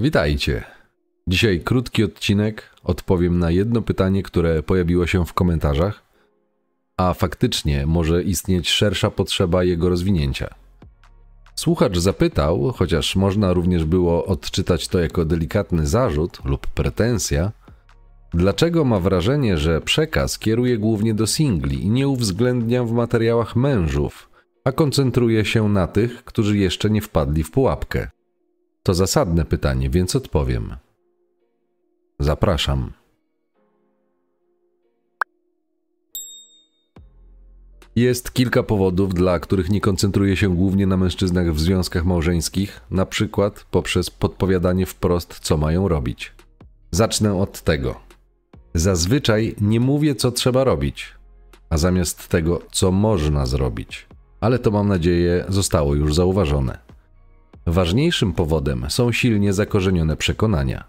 Witajcie. Dzisiaj krótki odcinek. Odpowiem na jedno pytanie, które pojawiło się w komentarzach, a faktycznie może istnieć szersza potrzeba jego rozwinięcia. Słuchacz zapytał, chociaż można również było odczytać to jako delikatny zarzut lub pretensja, dlaczego ma wrażenie, że przekaz kieruje głównie do singli i nie uwzględnia w materiałach mężów, a koncentruje się na tych, którzy jeszcze nie wpadli w pułapkę. To zasadne pytanie, więc odpowiem. Zapraszam. Jest kilka powodów, dla których nie koncentruję się głównie na mężczyznach w związkach małżeńskich, na przykład poprzez podpowiadanie wprost, co mają robić. Zacznę od tego. Zazwyczaj nie mówię, co trzeba robić, a zamiast tego, co można zrobić. Ale to mam nadzieję zostało już zauważone. Ważniejszym powodem są silnie zakorzenione przekonania.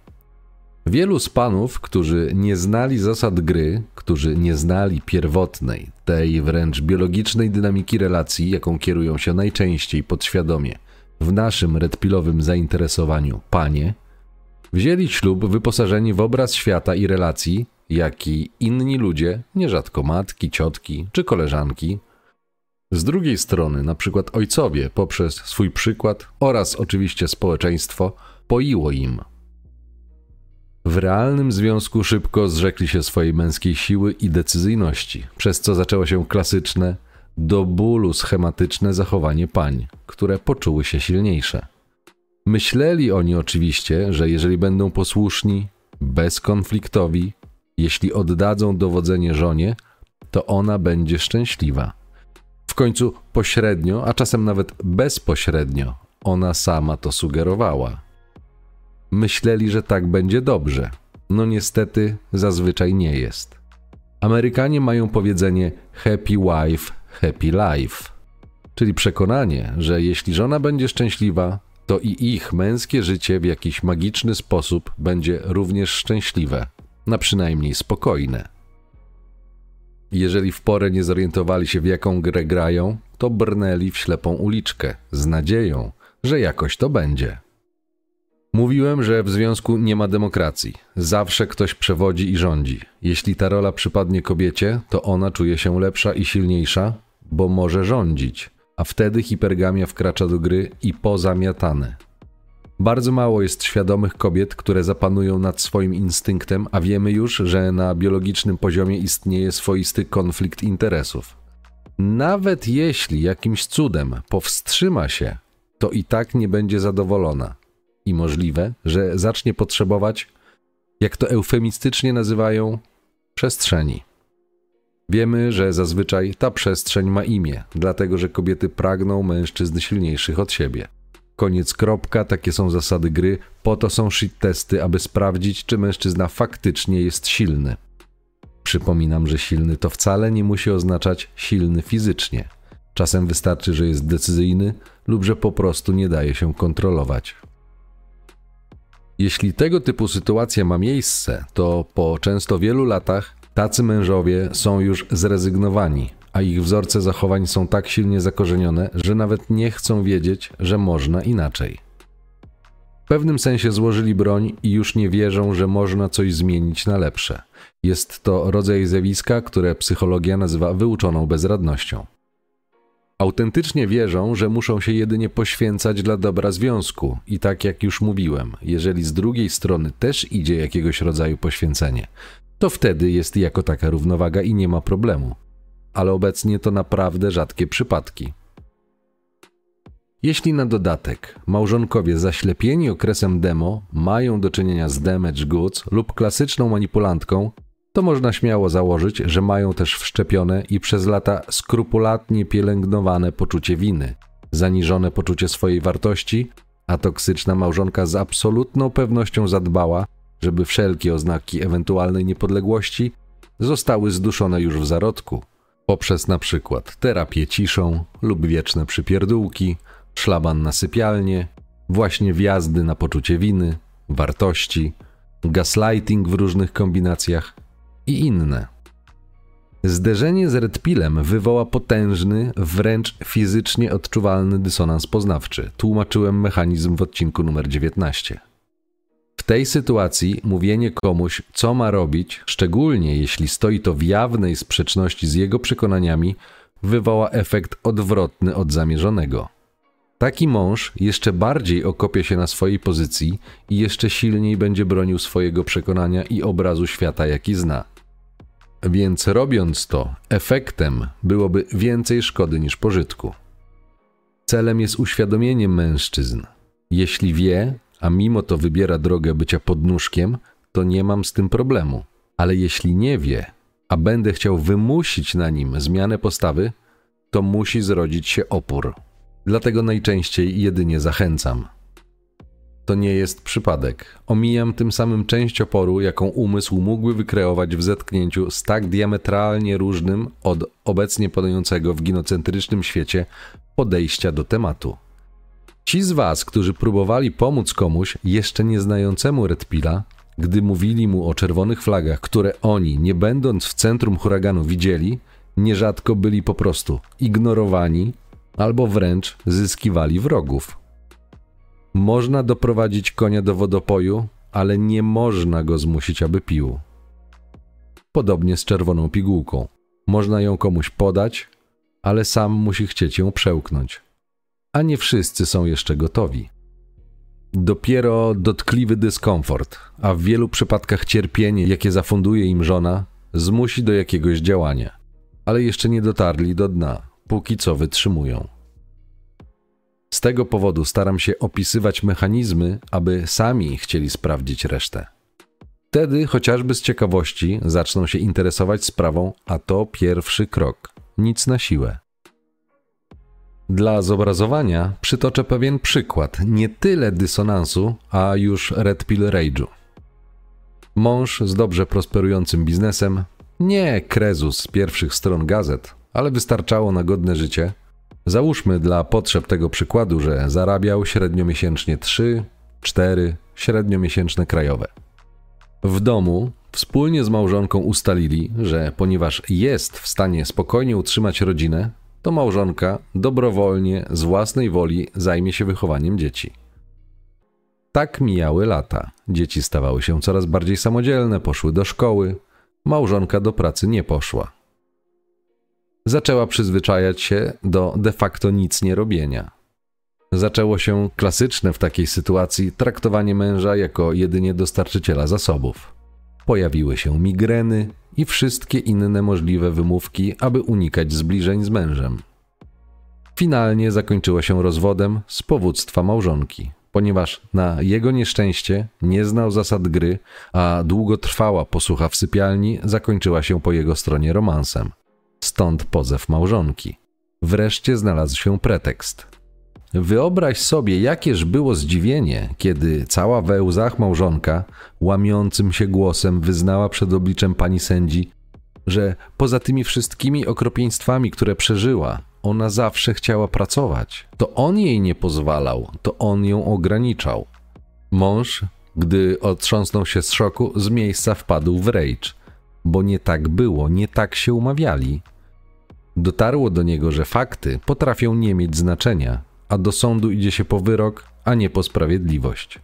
Wielu z panów, którzy nie znali zasad gry, którzy nie znali pierwotnej, tej wręcz biologicznej dynamiki relacji, jaką kierują się najczęściej podświadomie w naszym redpilowym zainteresowaniu panie, wzięli ślub wyposażeni w obraz świata i relacji, jaki inni ludzie, nierzadko matki, ciotki czy koleżanki, z drugiej strony, na przykład ojcowie poprzez swój przykład oraz oczywiście społeczeństwo poiło im. W realnym związku szybko zrzekli się swojej męskiej siły i decyzyjności, przez co zaczęło się klasyczne, do bólu schematyczne zachowanie pań, które poczuły się silniejsze. Myśleli oni oczywiście, że jeżeli będą posłuszni, bezkonfliktowi, jeśli oddadzą dowodzenie żonie, to ona będzie szczęśliwa końcu pośrednio, a czasem nawet bezpośrednio, ona sama to sugerowała. Myśleli, że tak będzie dobrze. No niestety, zazwyczaj nie jest. Amerykanie mają powiedzenie happy wife, happy life, czyli przekonanie, że jeśli żona będzie szczęśliwa, to i ich męskie życie w jakiś magiczny sposób będzie również szczęśliwe, na przynajmniej spokojne. Jeżeli w porę nie zorientowali się w jaką grę grają, to brnęli w ślepą uliczkę z nadzieją, że jakoś to będzie. Mówiłem, że w związku nie ma demokracji. Zawsze ktoś przewodzi i rządzi. Jeśli ta rola przypadnie kobiecie, to ona czuje się lepsza i silniejsza, bo może rządzić, a wtedy hipergamia wkracza do gry i pozamiatane. Bardzo mało jest świadomych kobiet, które zapanują nad swoim instynktem, a wiemy już, że na biologicznym poziomie istnieje swoisty konflikt interesów. Nawet jeśli jakimś cudem powstrzyma się, to i tak nie będzie zadowolona. I możliwe, że zacznie potrzebować, jak to eufemistycznie nazywają, przestrzeni. Wiemy, że zazwyczaj ta przestrzeń ma imię, dlatego że kobiety pragną mężczyzn silniejszych od siebie. Koniec kropka, takie są zasady gry, po to są shit testy, aby sprawdzić, czy mężczyzna faktycznie jest silny. Przypominam, że silny to wcale nie musi oznaczać silny fizycznie. Czasem wystarczy, że jest decyzyjny lub że po prostu nie daje się kontrolować. Jeśli tego typu sytuacja ma miejsce, to po często wielu latach tacy mężowie są już zrezygnowani, a ich wzorce zachowań są tak silnie zakorzenione, że nawet nie chcą wiedzieć, że można inaczej. W pewnym sensie złożyli broń i już nie wierzą, że można coś zmienić na lepsze. Jest to rodzaj zjawiska, które psychologia nazywa wyuczoną bezradnością. Autentycznie wierzą, że muszą się jedynie poświęcać dla dobra związku, i tak jak już mówiłem, jeżeli z drugiej strony też idzie jakiegoś rodzaju poświęcenie, to wtedy jest jako taka równowaga i nie ma problemu ale obecnie to naprawdę rzadkie przypadki. Jeśli na dodatek małżonkowie zaślepieni okresem demo mają do czynienia z damage goods lub klasyczną manipulantką, to można śmiało założyć, że mają też wszczepione i przez lata skrupulatnie pielęgnowane poczucie winy, zaniżone poczucie swojej wartości, a toksyczna małżonka z absolutną pewnością zadbała, żeby wszelkie oznaki ewentualnej niepodległości zostały zduszone już w zarodku poprzez na przykład terapię ciszą lub wieczne przypierdółki, szlaban na sypialnię, właśnie wjazdy na poczucie winy, wartości, gaslighting w różnych kombinacjach i inne. Zderzenie z redpilem wywoła potężny, wręcz fizycznie odczuwalny dysonans poznawczy. Tłumaczyłem mechanizm w odcinku numer 19. tej sytuacji mówienie komuś, co ma robić, szczególnie jeśli stoi to w jawnej sprzeczności z jego przekonaniami, wywoła efekt odwrotny od zamierzonego. Taki mąż jeszcze bardziej okopie się na swojej pozycji i jeszcze silniej będzie bronił swojego przekonania i obrazu świata, jaki zna. Więc robiąc to, efektem byłoby więcej szkody niż pożytku. Celem jest uświadomienie mężczyzn. Jeśli wie, a mimo to wybiera drogę bycia podnóżkiem, to nie mam z tym problemu. Ale jeśli nie wie, a będę chciał wymusić na nim zmianę postawy, to musi zrodzić się opór. Dlatego najczęściej jedynie zachęcam. To nie jest przypadek. Omijam tym samym część oporu, jaką umysł mógłby wykreować w zetknięciu z tak diametralnie różnym od obecnie panującego w ginocentrycznym świecie podejścia do tematu. Ci z Was, którzy próbowali pomóc komuś jeszcze nieznającemu Redpila, gdy mówili mu o czerwonych flagach, które oni, nie będąc w centrum huraganu, widzieli, nierzadko byli po prostu ignorowani albo wręcz zyskiwali wrogów. Można doprowadzić konia do wodopoju, ale nie można go zmusić, aby pił. Podobnie z czerwoną pigułką. Można ją komuś podać, ale sam musi chcieć ją przełknąć. A nie wszyscy są jeszcze gotowi. Dopiero dotkliwy dyskomfort, a w wielu przypadkach cierpienie, jakie zafunduje im żona, zmusi do jakiegoś działania, ale jeszcze nie dotarli do dna, póki co wytrzymują. Z tego powodu staram się opisywać mechanizmy, aby sami chcieli sprawdzić resztę. Wtedy, chociażby z ciekawości, zaczną się interesować sprawą, a to pierwszy krok. Nic na siłę. Dla zobrazowania przytoczę pewien przykład, nie tyle dysonansu, a już Red Pill Rage'u. Mąż z dobrze prosperującym biznesem, nie krezus z pierwszych stron gazet, ale wystarczało na godne życie. Załóżmy dla potrzeb tego przykładu, że zarabiał średnio miesięcznie 3, 4 średnio miesięczne krajowe. W domu wspólnie z małżonką ustalili, że ponieważ jest w stanie spokojnie utrzymać rodzinę, to małżonka dobrowolnie, z własnej woli zajmie się wychowaniem dzieci. Tak mijały lata. Dzieci stawały się coraz bardziej samodzielne, poszły do szkoły. Małżonka do pracy nie poszła. Zaczęła przyzwyczajać się do de facto nic nie robienia. Zaczęło się klasyczne w takiej sytuacji traktowanie męża jako jedynie dostarczyciela zasobów. Pojawiły się migreny, i wszystkie inne możliwe wymówki, aby unikać zbliżeń z mężem. Finalnie zakończyło się rozwodem z powództwa małżonki, ponieważ na jego nieszczęście nie znał zasad gry, a długotrwała posłucha w sypialni zakończyła się po jego stronie romansem. Stąd pozew małżonki. Wreszcie znalazł się pretekst. Wyobraź sobie, jakież było zdziwienie, kiedy cała we łzach małżonka, łamiącym się głosem, wyznała przed obliczem pani sędzi, że poza tymi wszystkimi okropieństwami, które przeżyła, ona zawsze chciała pracować. To on jej nie pozwalał, to on ją ograniczał. Mąż, gdy otrząsnął się z szoku, z miejsca wpadł w rage, bo nie tak było, nie tak się umawiali. Dotarło do niego, że fakty potrafią nie mieć znaczenia, a do sądu idzie się po wyrok, a nie po sprawiedliwość.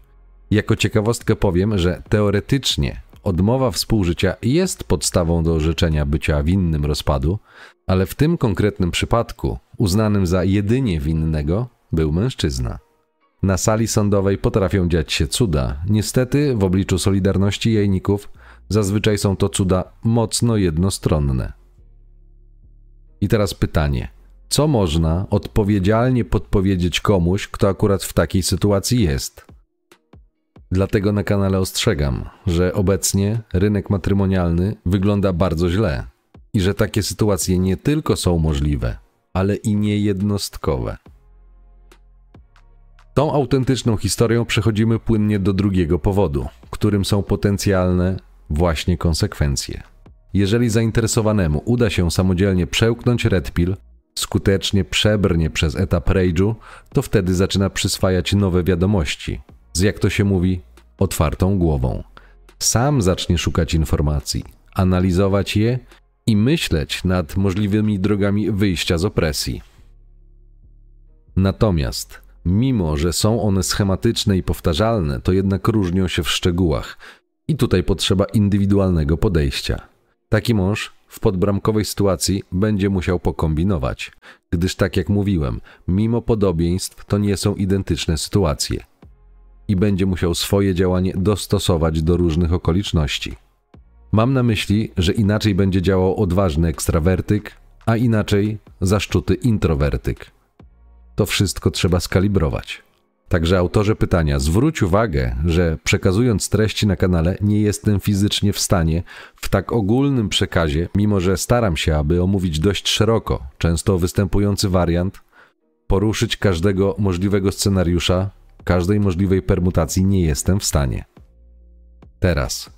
Jako ciekawostkę powiem, że teoretycznie odmowa współżycia jest podstawą do orzeczenia bycia winnym rozpadu, ale w tym konkretnym przypadku, uznanym za jedynie winnego, był mężczyzna. Na sali sądowej potrafią dziać się cuda. Niestety, w obliczu solidarności jajników, zazwyczaj są to cuda mocno jednostronne. I teraz pytanie: co można odpowiedzialnie podpowiedzieć komuś, kto akurat w takiej sytuacji jest. Dlatego na kanale ostrzegam, że obecnie rynek matrymonialny wygląda bardzo źle i że takie sytuacje nie tylko są możliwe, ale i niejednostkowe. Tą autentyczną historią przechodzimy płynnie do drugiego powodu, którym są potencjalne właśnie konsekwencje. Jeżeli zainteresowanemu uda się samodzielnie przełknąć red pill, skutecznie przebrnie przez etap rage'u, to wtedy zaczyna przyswajać nowe wiadomości. Z jak to się mówi, otwartą głową. Sam zacznie szukać informacji, analizować je i myśleć nad możliwymi drogami wyjścia z opresji. Natomiast Mimo, że są one schematyczne i powtarzalne, to jednak różnią się w szczegółach. I tutaj potrzeba indywidualnego podejścia. Taki mąż w podbramkowej sytuacji będzie musiał pokombinować, gdyż tak jak mówiłem, mimo podobieństw to nie są identyczne sytuacje. I będzie musiał swoje działanie dostosować do różnych okoliczności. Mam na myśli, że inaczej będzie działał odważny ekstrawertyk, a inaczej zaszczuty introwertyk. To wszystko trzeba skalibrować. Także autorze pytania, zwróć uwagę, że przekazując treści na kanale nie jestem fizycznie w stanie w tak ogólnym przekazie, mimo że staram się, aby omówić dość szeroko, często występujący wariant, poruszyć każdego możliwego scenariusza, każdej możliwej permutacji nie jestem w stanie. Teraz,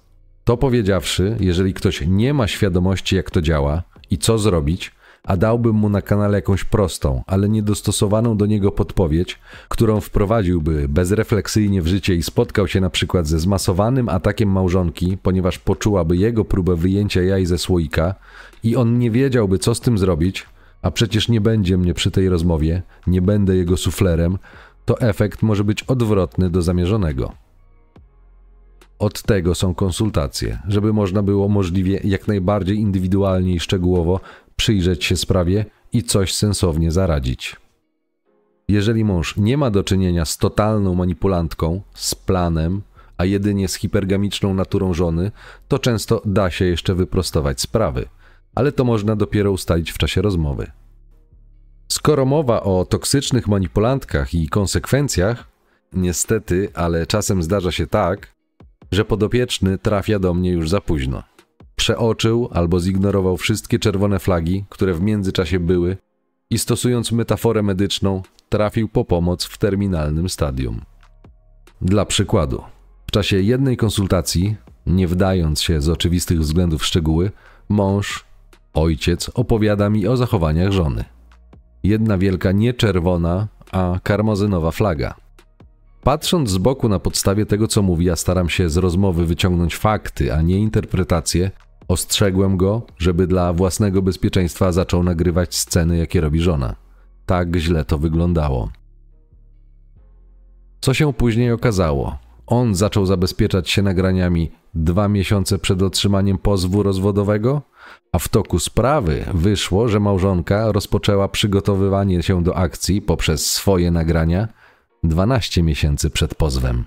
to powiedziawszy, jeżeli ktoś nie ma świadomości, jak to działa i co zrobić, a dałbym mu na kanale jakąś prostą, ale niedostosowaną do niego podpowiedź, którą wprowadziłby bezrefleksyjnie w życie i spotkał się na przykład ze zmasowanym atakiem małżonki, ponieważ poczułaby jego próbę wyjęcia jaj ze słoika i on nie wiedziałby, co z tym zrobić, a przecież nie będzie mnie przy tej rozmowie, nie będę jego suflerem, to efekt może być odwrotny do zamierzonego. Od tego są konsultacje, żeby można było możliwie jak najbardziej indywidualnie i szczegółowo przyjrzeć się sprawie i coś sensownie zaradzić. Jeżeli mąż nie ma do czynienia z totalną manipulantką, z planem, a jedynie z hipergamiczną naturą żony, to często da się jeszcze wyprostować sprawy, ale to można dopiero ustalić w czasie rozmowy. Skoro mowa o toksycznych manipulantkach i konsekwencjach, niestety, ale czasem zdarza się tak, że podopieczny trafia do mnie już za późno przeoczył albo zignorował wszystkie czerwone flagi, które w międzyczasie były, i stosując metaforę medyczną, trafił po pomoc w terminalnym stadium. Dla przykładu, w czasie jednej konsultacji, nie wdając się z oczywistych względów w szczegóły, mąż, ojciec opowiada mi o zachowaniach żony. Jedna wielka nie czerwona, a karmazynowa flaga. Patrząc z boku na podstawie tego, co mówi, ja staram się z rozmowy wyciągnąć fakty, a nie interpretacje, Ostrzegłem go, żeby dla własnego bezpieczeństwa zaczął nagrywać sceny, jakie robi żona. Tak źle to wyglądało. Co się później okazało? On zaczął zabezpieczać się nagraniami dwa miesiące przed otrzymaniem pozwu rozwodowego, a w toku sprawy wyszło, że małżonka rozpoczęła przygotowywanie się do akcji poprzez swoje nagrania 12 miesięcy przed pozwem.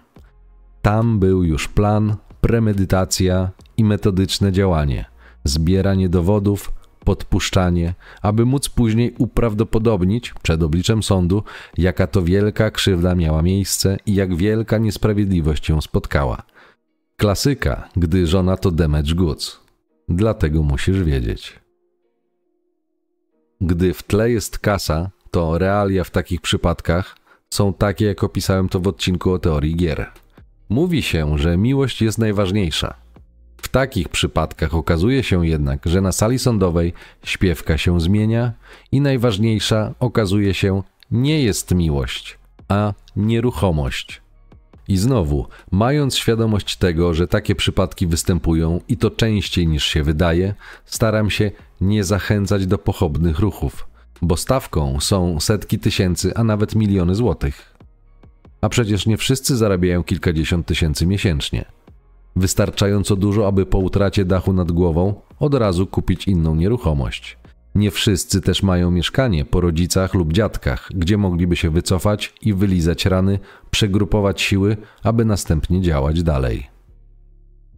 Tam był już plan, premedytacja i metodyczne działanie, zbieranie dowodów, podpuszczanie, aby móc później uprawdopodobnić przed obliczem sądu, jaka to wielka krzywda miała miejsce i jak wielka niesprawiedliwość ją spotkała. Klasyka, gdy żona to damage goods. Dlatego musisz wiedzieć. Gdy w tle jest kasa, to realia w takich przypadkach są takie, jak opisałem to w odcinku o teorii gier. Mówi się, że miłość jest najważniejsza. W takich przypadkach okazuje się jednak, że na sali sądowej śpiewka się zmienia i najważniejsza okazuje się nie jest miłość, a nieruchomość. I znowu, mając świadomość tego, że takie przypadki występują i to częściej niż się wydaje, staram się nie zachęcać do pochopnych ruchów, bo stawką są setki tysięcy, a nawet miliony złotych. A przecież nie wszyscy zarabiają kilkadziesiąt tysięcy miesięcznie. Wystarczająco dużo, aby po utracie dachu nad głową od razu kupić inną nieruchomość. Nie wszyscy też mają mieszkanie po rodzicach lub dziadkach, gdzie mogliby się wycofać i wylizać rany, przegrupować siły, aby następnie działać dalej.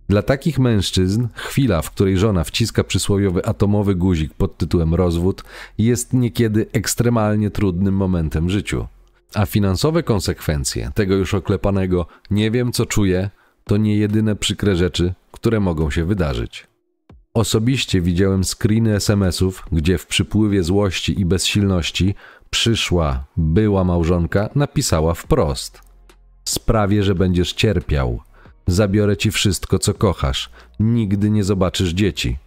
Dla takich mężczyzn chwila, w której żona wciska przysłowiowy atomowy guzik pod tytułem rozwód, jest niekiedy ekstremalnie trudnym momentem w życiu. A finansowe konsekwencje tego już oklepanego nie wiem co czuję to nie jedyne przykre rzeczy, które mogą się wydarzyć. Osobiście widziałem screeny SMS-ów, gdzie w przypływie złości i bezsilności przyszła, była małżonka napisała wprost: Sprawię, że będziesz cierpiał. Zabiorę ci wszystko, co kochasz. Nigdy nie zobaczysz dzieci.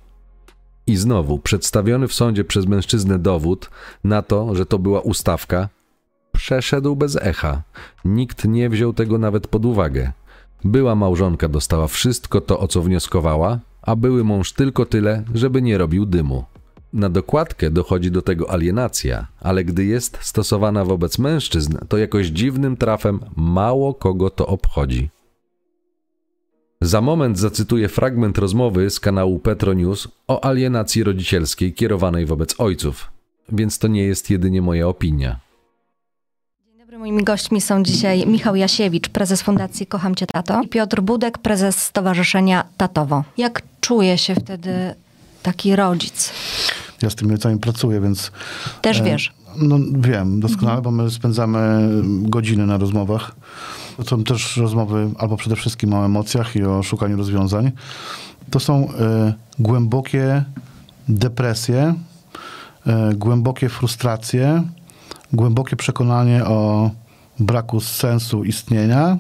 I znowu przedstawiony w sądzie przez mężczyznę dowód na to, że to była ustawka, przeszedł bez echa. Nikt nie wziął tego nawet pod uwagę. Była małżonka dostała wszystko to, o co wnioskowała, a były mąż tylko tyle, żeby nie robił dymu. Na dokładkę dochodzi do tego alienacja, ale gdy jest stosowana wobec mężczyzn, to jakoś dziwnym trafem mało kogo to obchodzi. Za moment zacytuję fragment rozmowy z kanału Petro News o alienacji rodzicielskiej kierowanej wobec ojców, więc to nie jest jedynie moja opinia. Moimi gośćmi są dzisiaj Michał Jasiewicz, prezes Fundacji Kocham Cię Tato i Piotr Budek, prezes Stowarzyszenia Tatowo. Jak czuje się wtedy taki rodzic? Ja z tymi ojcami pracuję, więc... Też wiesz. No wiem doskonale, bo my spędzamy godziny na rozmowach. To są też rozmowy albo przede wszystkim o emocjach i o szukaniu rozwiązań. To są e, głębokie depresje, e, głębokie frustracje, głębokie przekonanie o braku sensu istnienia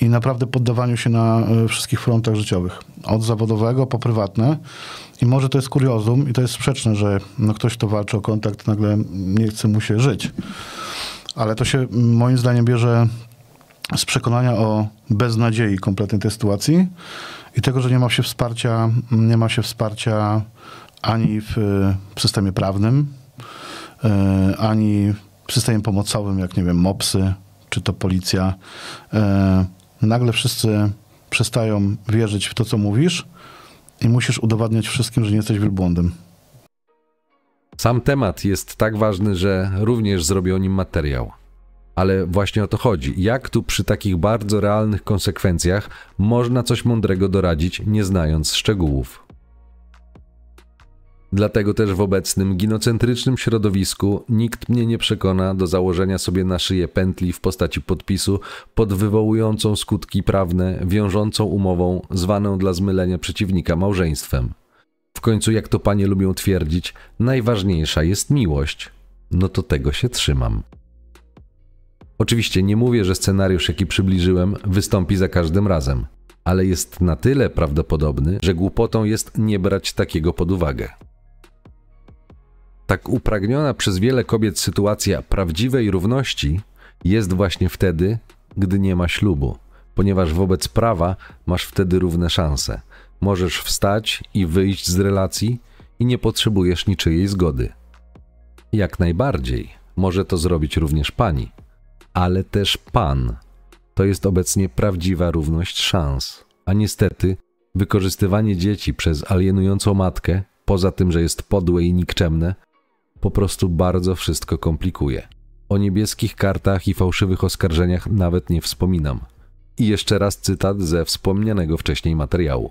i naprawdę poddawaniu się na e, wszystkich frontach życiowych. Od zawodowego po prywatne. I może to jest kuriozum i to jest sprzeczne, że no ktoś, kto walczy o kontakt, nagle nie chce mu się żyć. Ale to się moim zdaniem bierze z przekonania o beznadziei kompletnej tej sytuacji i tego, że nie ma się wsparcia, nie ma się wsparcia ani w, w systemie prawnym, e, ani w systemie pomocowym, jak nie wiem, MOPSy, czy to policja. E, nagle wszyscy przestają wierzyć w to, co mówisz i musisz udowadniać wszystkim, że nie jesteś wielbłądem. Sam temat jest tak ważny, że również zrobię o nim materiał. Ale właśnie o to chodzi. Jak tu przy takich bardzo realnych konsekwencjach można coś mądrego doradzić, nie znając szczegółów? Dlatego też w obecnym ginocentrycznym środowisku nikt mnie nie przekona do założenia sobie na szyję pętli w postaci podpisu pod wywołującą skutki prawne, wiążącą umową, zwaną dla zmylenia przeciwnika małżeństwem. W końcu, jak to panie lubią twierdzić, najważniejsza jest miłość. No to tego się trzymam. Oczywiście nie mówię, że scenariusz, jaki przybliżyłem, wystąpi za każdym razem, ale jest na tyle prawdopodobny, że głupotą jest nie brać takiego pod uwagę. Tak upragniona przez wiele kobiet sytuacja prawdziwej równości jest właśnie wtedy, gdy nie ma ślubu, ponieważ wobec prawa masz wtedy równe szanse. Możesz wstać i wyjść z relacji i nie potrzebujesz niczyjej zgody. Jak najbardziej może to zrobić również pani, ale też pan. To jest obecnie prawdziwa równość szans. A niestety, wykorzystywanie dzieci przez alienującą matkę, poza tym, że jest podłe i nikczemne, po prostu bardzo wszystko komplikuje. O niebieskich kartach i fałszywych oskarżeniach nawet nie wspominam. I jeszcze raz cytat ze wspomnianego wcześniej materiału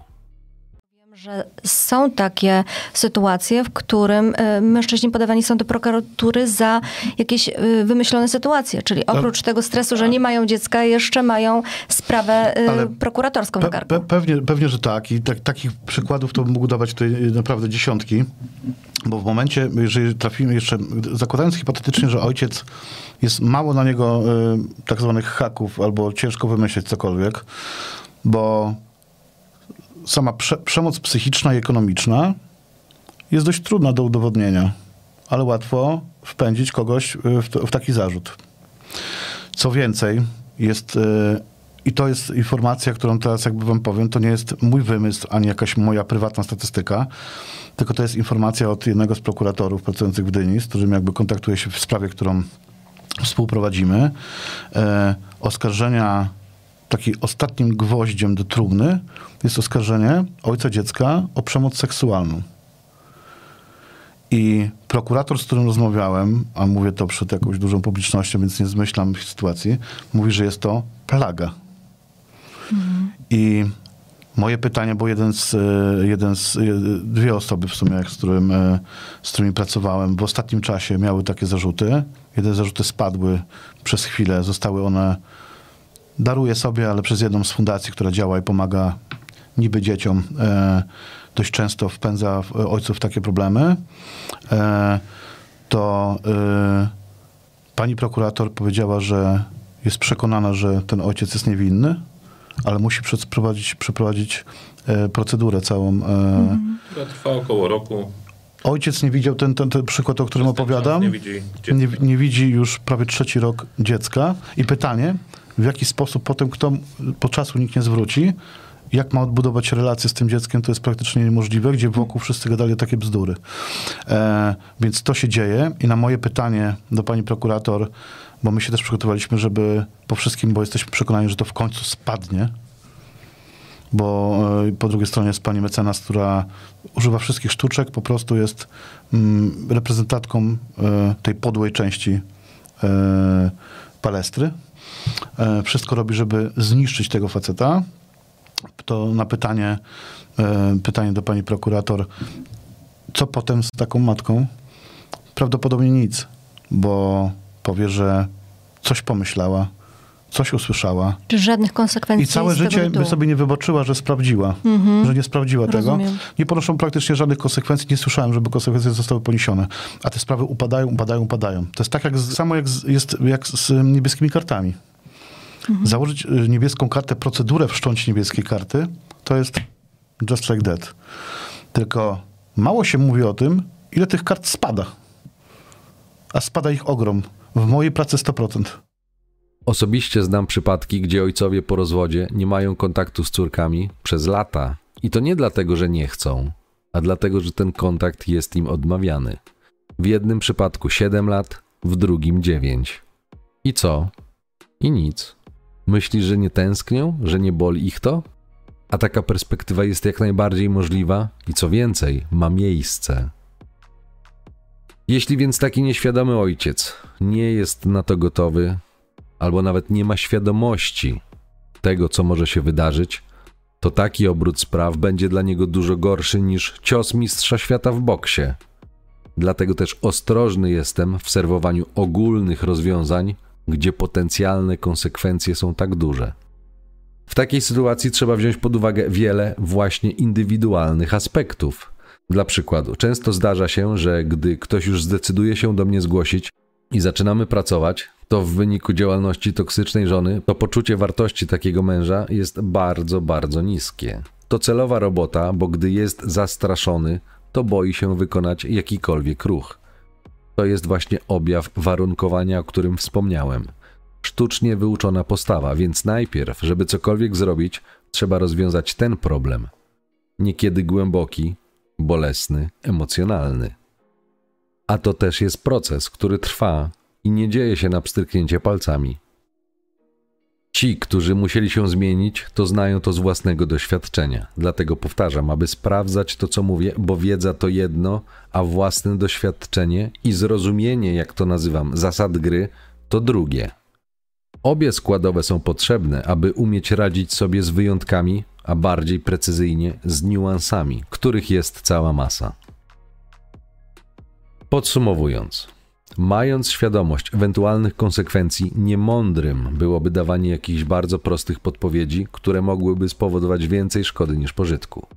że są takie sytuacje, w którym y, mężczyźni podawani są do prokuratury za jakieś y, wymyślone sytuacje, czyli oprócz tego stresu, że nie mają dziecka, jeszcze mają sprawę y, Ale prokuratorską pe, pe, pewnie, pewnie, że tak. I tak, takich przykładów to mógł dawać tutaj naprawdę dziesiątki, bo w momencie, jeżeli trafimy jeszcze, zakładając hipotetycznie, że ojciec jest mało na niego tak zwanych haków albo ciężko wymyśleć cokolwiek, bo sama prze, przemoc psychiczna i ekonomiczna jest dość trudna do udowodnienia, ale łatwo wpędzić kogoś y, w, w taki zarzut. Co więcej, jest, yy, i to jest informacja, którą teraz jakby wam powiem, to nie jest mój wymysł, ani jakaś moja prywatna statystyka, tylko to jest informacja od jednego z prokuratorów pracujących w Dyni, z którym jakby kontaktuję się w sprawie, którą współprowadzimy. Yy, oskarżenia takim ostatnim gwoździem do trumny jest oskarżenie ojca dziecka o przemoc seksualną. I prokurator, z którym rozmawiałem, a mówię to przed jakąś dużą publicznością, więc nie zmyślam sytuacji, mówi, że jest to plaga. Mhm. I moje pytanie, bo jeden z, e, jeden z, e, dwie osoby w sumie, z, którym, e, z którymi pracowałem w ostatnim czasie miały takie zarzuty. Jedne zarzuty spadły przez chwilę, zostały one daruję sobie, ale przez jedną z fundacji, która działa i pomaga niby dzieciom, e, dość często wpędza ojców w takie problemy, e, to e, pani prokurator powiedziała, że jest przekonana, że ten ojciec jest niewinny, ale musi przeprowadzić, przeprowadzić e, procedurę całą. Mhm. To trwa około roku. Ojciec nie widział ten, ten, ten przykład, o którym opowiadam. Nie widzi, nie, nie widzi już prawie trzeci rok dziecka. I pytanie, w jaki sposób potem kto po czasu nikt nie zwróci, jak ma odbudować relacje z tym dzieckiem, to jest praktycznie niemożliwe, gdzie wokół wszyscy gadali takie bzdury. E, więc to się dzieje i na moje pytanie do pani prokurator, bo my się też przygotowaliśmy, żeby po wszystkim, bo jesteśmy przekonani, że to w końcu spadnie, bo e, po drugiej stronie jest pani mecenas, która używa wszystkich sztuczek, po prostu jest mm, reprezentantką e, tej podłej części e, palestry. E, wszystko robi, żeby zniszczyć tego faceta. To na pytanie, e, pytanie do pani prokurator, co potem z taką matką? Prawdopodobnie nic, bo powie, że coś pomyślała, coś usłyszała. Czy żadnych konsekwencji I całe tego życie by sobie nie wybaczyła, że sprawdziła, że nie sprawdziła tego. Rozumiem. Nie ponoszą praktycznie żadnych konsekwencji. Nie słyszałem, żeby konsekwencje zostały poniesione. A te sprawy upadają, upadają, upadają. To jest tak jak samo jak z, jest jak z y, niebieskimi kartami. Założyć y, niebieską kartę, procedurę wszcząć niebieskiej karty, to jest just like that. Tylko mało się mówi o tym, ile tych kart spada. A spada ich ogrom. W mojej pracy 100%. Osobiście znam przypadki, gdzie ojcowie po rozwodzie nie mają kontaktu z córkami przez lata. I to nie dlatego, że nie chcą, a dlatego, że ten kontakt jest im odmawiany. W jednym przypadku 7 lat, w drugim 9. I co? I nic. Myślisz, że nie tęsknią, że nie boli ich to? A taka perspektywa jest jak najbardziej możliwa i co więcej, ma miejsce. Jeśli więc taki nieświadomy ojciec nie jest na to gotowy, albo nawet nie ma świadomości tego, co może się wydarzyć, to taki obrót spraw będzie dla niego dużo gorszy niż cios mistrza świata w boksie. Dlatego też ostrożny jestem w serwowaniu ogólnych rozwiązań, gdzie potencjalne konsekwencje są tak duże. W takiej sytuacji trzeba wziąć pod uwagę wiele właśnie indywidualnych aspektów. Dla przykładu, często zdarza się, że gdy ktoś już zdecyduje się do mnie zgłosić i zaczynamy pracować, to w wyniku działalności toksycznej żony to poczucie wartości takiego męża jest bardzo, bardzo niskie. To celowa robota, bo gdy jest zastraszony, to boi się wykonać jakikolwiek ruch. To jest właśnie objaw warunkowania, o którym wspomniałem. Sztucznie wyuczona postawa, więc najpierw, żeby cokolwiek zrobić, trzeba rozwiązać ten problem. Niekiedy głęboki, bolesny, emocjonalny. A to też jest proces, który trwa i nie dzieje się na pstryknięcie palcami. Ci, którzy musieli się zmienić, to znają to z własnego doświadczenia. Dlatego powtarzam, aby sprawdzać to, co mówię, bo wiedza to jedno, a własne doświadczenie i zrozumienie, jak to nazywam, zasad gry, to drugie. Obie składowe są potrzebne, aby umieć radzić sobie z wyjątkami, a bardziej precyzyjnie z niuansami, których jest cała masa. Podsumowując, mając świadomość ewentualnych konsekwencji, niemądrym byłoby dawanie jakichś bardzo prostych podpowiedzi, które mogłyby spowodować więcej szkody niż pożytku.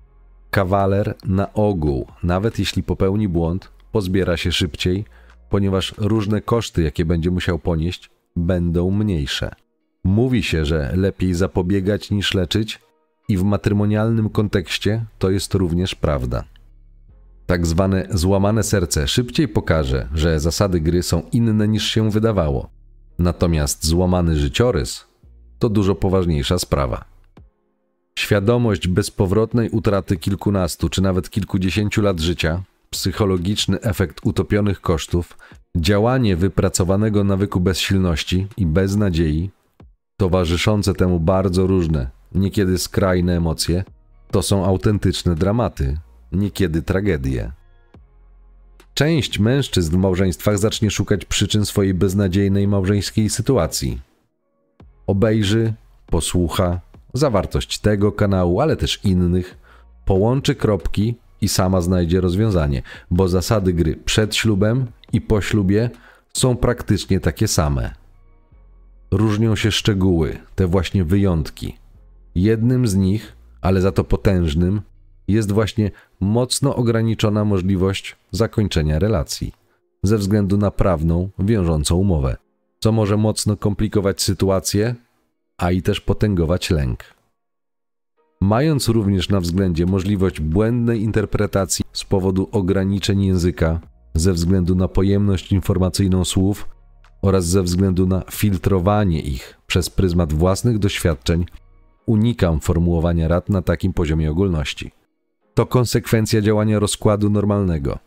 Kawaler na ogół, nawet jeśli popełni błąd, pozbiera się szybciej, ponieważ różne koszty, jakie będzie musiał ponieść, będą mniejsze. Mówi się, że lepiej zapobiegać niż leczyć, i w matrymonialnym kontekście to jest również prawda. Tak zwane złamane serce szybciej pokaże, że zasady gry są inne niż się wydawało. Natomiast złamany życiorys to dużo poważniejsza sprawa. Świadomość bezpowrotnej utraty kilkunastu czy nawet kilkudziesięciu lat życia, psychologiczny efekt utopionych kosztów, działanie wypracowanego nawyku bezsilności i beznadziei, towarzyszące temu bardzo różne, niekiedy skrajne emocje, to są autentyczne dramaty, niekiedy tragedie. Część mężczyzn w małżeństwach zacznie szukać przyczyn swojej beznadziejnej małżeńskiej sytuacji. Obejrzy, posłucha zawartość tego kanału, ale też innych, połączy kropki i sama znajdzie rozwiązanie, bo zasady gry przed ślubem i po ślubie są praktycznie takie same. Różnią się szczegóły, te właśnie wyjątki. Jednym z nich, ale za to potężnym, jest właśnie mocno ograniczona możliwość zakończenia relacji ze względu na prawną, wiążącą umowę, co może mocno komplikować sytuację, a i też potęgować lęk. Mając również na względzie możliwość błędnej interpretacji z powodu ograniczeń języka, ze względu na pojemność informacyjną słów oraz ze względu na filtrowanie ich przez pryzmat własnych doświadczeń, unikam formułowania rad na takim poziomie ogólności. To konsekwencja działania rozkładu normalnego.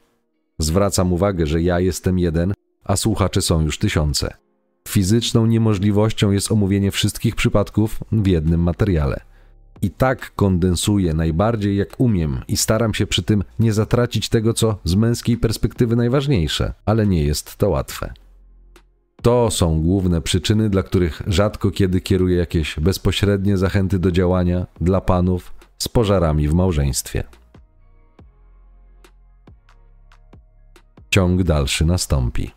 Zwracam uwagę, że ja jestem jeden, a słuchacze są już tysiące. Fizyczną niemożliwością jest omówienie wszystkich przypadków w jednym materiale. I tak kondensuję najbardziej jak umiem i staram się przy tym nie zatracić tego, co z męskiej perspektywy najważniejsze, ale nie jest to łatwe. To są główne przyczyny, dla których rzadko kiedy kieruję jakieś bezpośrednie zachęty do działania dla panów z pożarami w małżeństwie. Ciąg dalszy nastąpi.